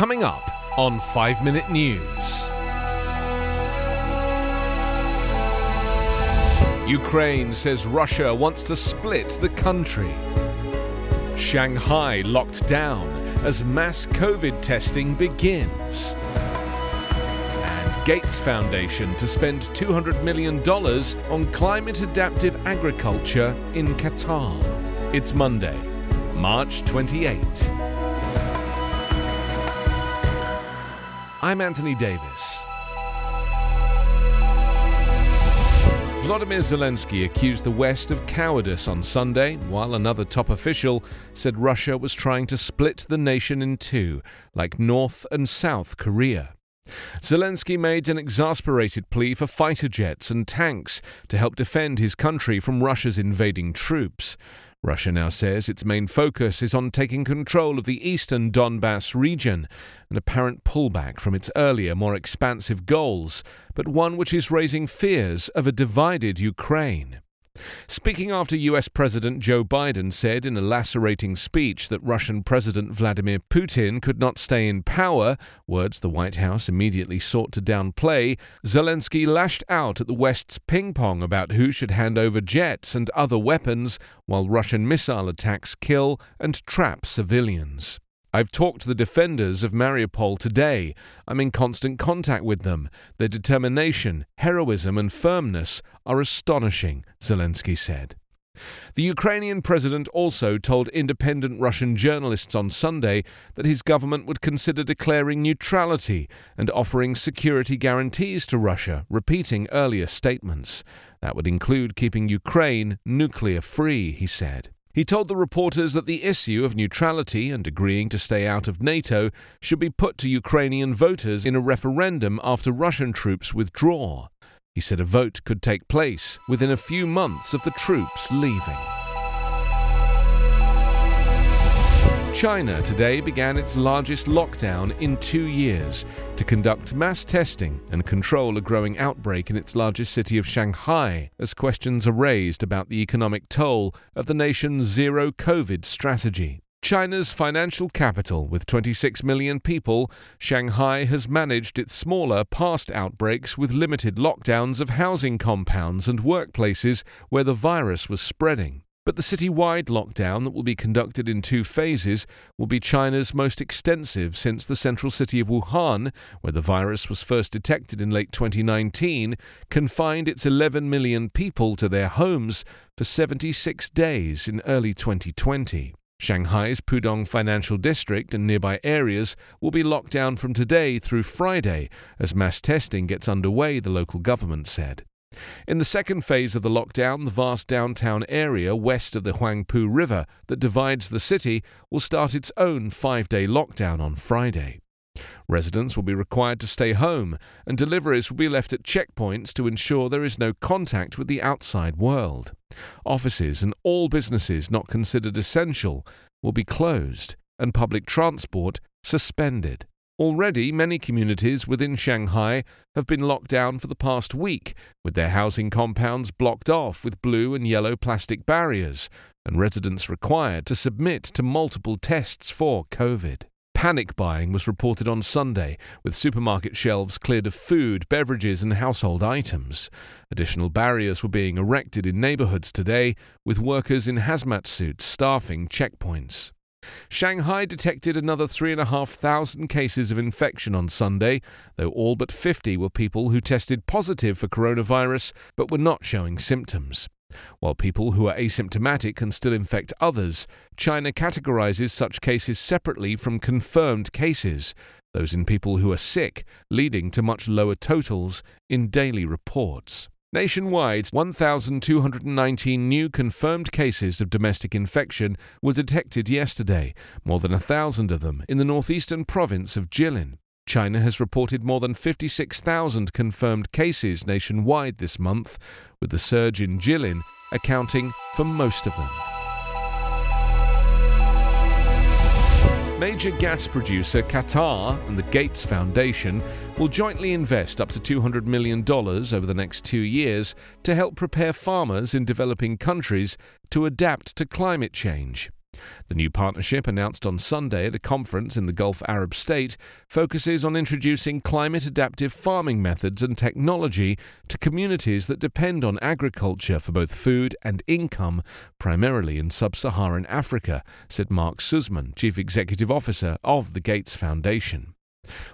Coming up on 5 Minute News. Ukraine says Russia wants to split the country. Shanghai locked down as mass COVID testing begins. And Gates Foundation to spend $200 million on climate adaptive agriculture in Qatar. It's Monday, March 28. I'm Anthony Davis. Vladimir Zelensky accused the West of cowardice on Sunday, while another top official said Russia was trying to split the nation in two, like North and South Korea. Zelensky made an exasperated plea for fighter jets and tanks to help defend his country from Russia's invading troops. Russia now says its main focus is on taking control of the eastern Donbass region, an apparent pullback from its earlier, more expansive goals, but one which is raising fears of a divided Ukraine. Speaking after US President Joe Biden said in a lacerating speech that Russian President Vladimir Putin could not stay in power, words the White House immediately sought to downplay, Zelensky lashed out at the West's ping pong about who should hand over jets and other weapons while Russian missile attacks kill and trap civilians. I've talked to the defenders of Mariupol today. I'm in constant contact with them. Their determination, heroism, and firmness are astonishing, Zelensky said. The Ukrainian president also told independent Russian journalists on Sunday that his government would consider declaring neutrality and offering security guarantees to Russia, repeating earlier statements. That would include keeping Ukraine nuclear free, he said. He told the reporters that the issue of neutrality and agreeing to stay out of NATO should be put to Ukrainian voters in a referendum after Russian troops withdraw. He said a vote could take place within a few months of the troops leaving. China today began its largest lockdown in two years to conduct mass testing and control a growing outbreak in its largest city of Shanghai, as questions are raised about the economic toll of the nation's zero COVID strategy. China's financial capital, with 26 million people, Shanghai has managed its smaller past outbreaks with limited lockdowns of housing compounds and workplaces where the virus was spreading. But the city-wide lockdown that will be conducted in two phases will be China's most extensive since the central city of Wuhan, where the virus was first detected in late 2019, confined its 11 million people to their homes for 76 days in early 2020. Shanghai's Pudong Financial District and nearby areas will be locked down from today through Friday as mass testing gets underway, the local government said. In the second phase of the lockdown, the vast downtown area west of the Huangpu River that divides the city will start its own five day lockdown on Friday. Residents will be required to stay home, and deliveries will be left at checkpoints to ensure there is no contact with the outside world. Offices and all businesses not considered essential will be closed, and public transport suspended. Already, many communities within Shanghai have been locked down for the past week, with their housing compounds blocked off with blue and yellow plastic barriers, and residents required to submit to multiple tests for COVID. Panic buying was reported on Sunday, with supermarket shelves cleared of food, beverages, and household items. Additional barriers were being erected in neighborhoods today, with workers in hazmat suits staffing checkpoints. Shanghai detected another 3,500 cases of infection on Sunday, though all but 50 were people who tested positive for coronavirus but were not showing symptoms. While people who are asymptomatic can still infect others, China categorizes such cases separately from confirmed cases, those in people who are sick, leading to much lower totals in daily reports. Nationwide, 1,219 new confirmed cases of domestic infection were detected yesterday, more than a thousand of them in the northeastern province of Jilin. China has reported more than 56,000 confirmed cases nationwide this month, with the surge in Jilin accounting for most of them. Major gas producer Qatar and the Gates Foundation will jointly invest up to $200 million over the next two years to help prepare farmers in developing countries to adapt to climate change. The new partnership, announced on Sunday at a conference in the Gulf Arab state, focuses on introducing climate adaptive farming methods and technology to communities that depend on agriculture for both food and income, primarily in sub Saharan Africa, said Mark Suzman, Chief Executive Officer of the Gates Foundation.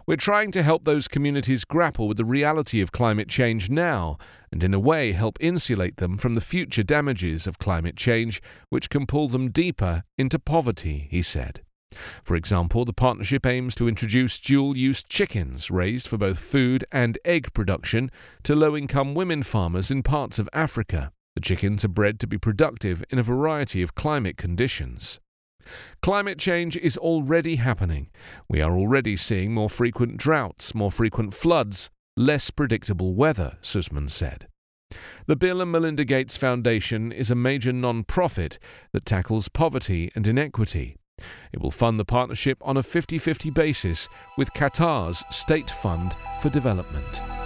We're trying to help those communities grapple with the reality of climate change now, and in a way help insulate them from the future damages of climate change, which can pull them deeper into poverty, he said. For example, the partnership aims to introduce dual use chickens raised for both food and egg production to low income women farmers in parts of Africa. The chickens are bred to be productive in a variety of climate conditions. Climate change is already happening. We are already seeing more frequent droughts, more frequent floods, less predictable weather, Suzman said. The Bill and Melinda Gates Foundation is a major non-profit that tackles poverty and inequity. It will fund the partnership on a 50 50 basis with Qatar's State Fund for Development.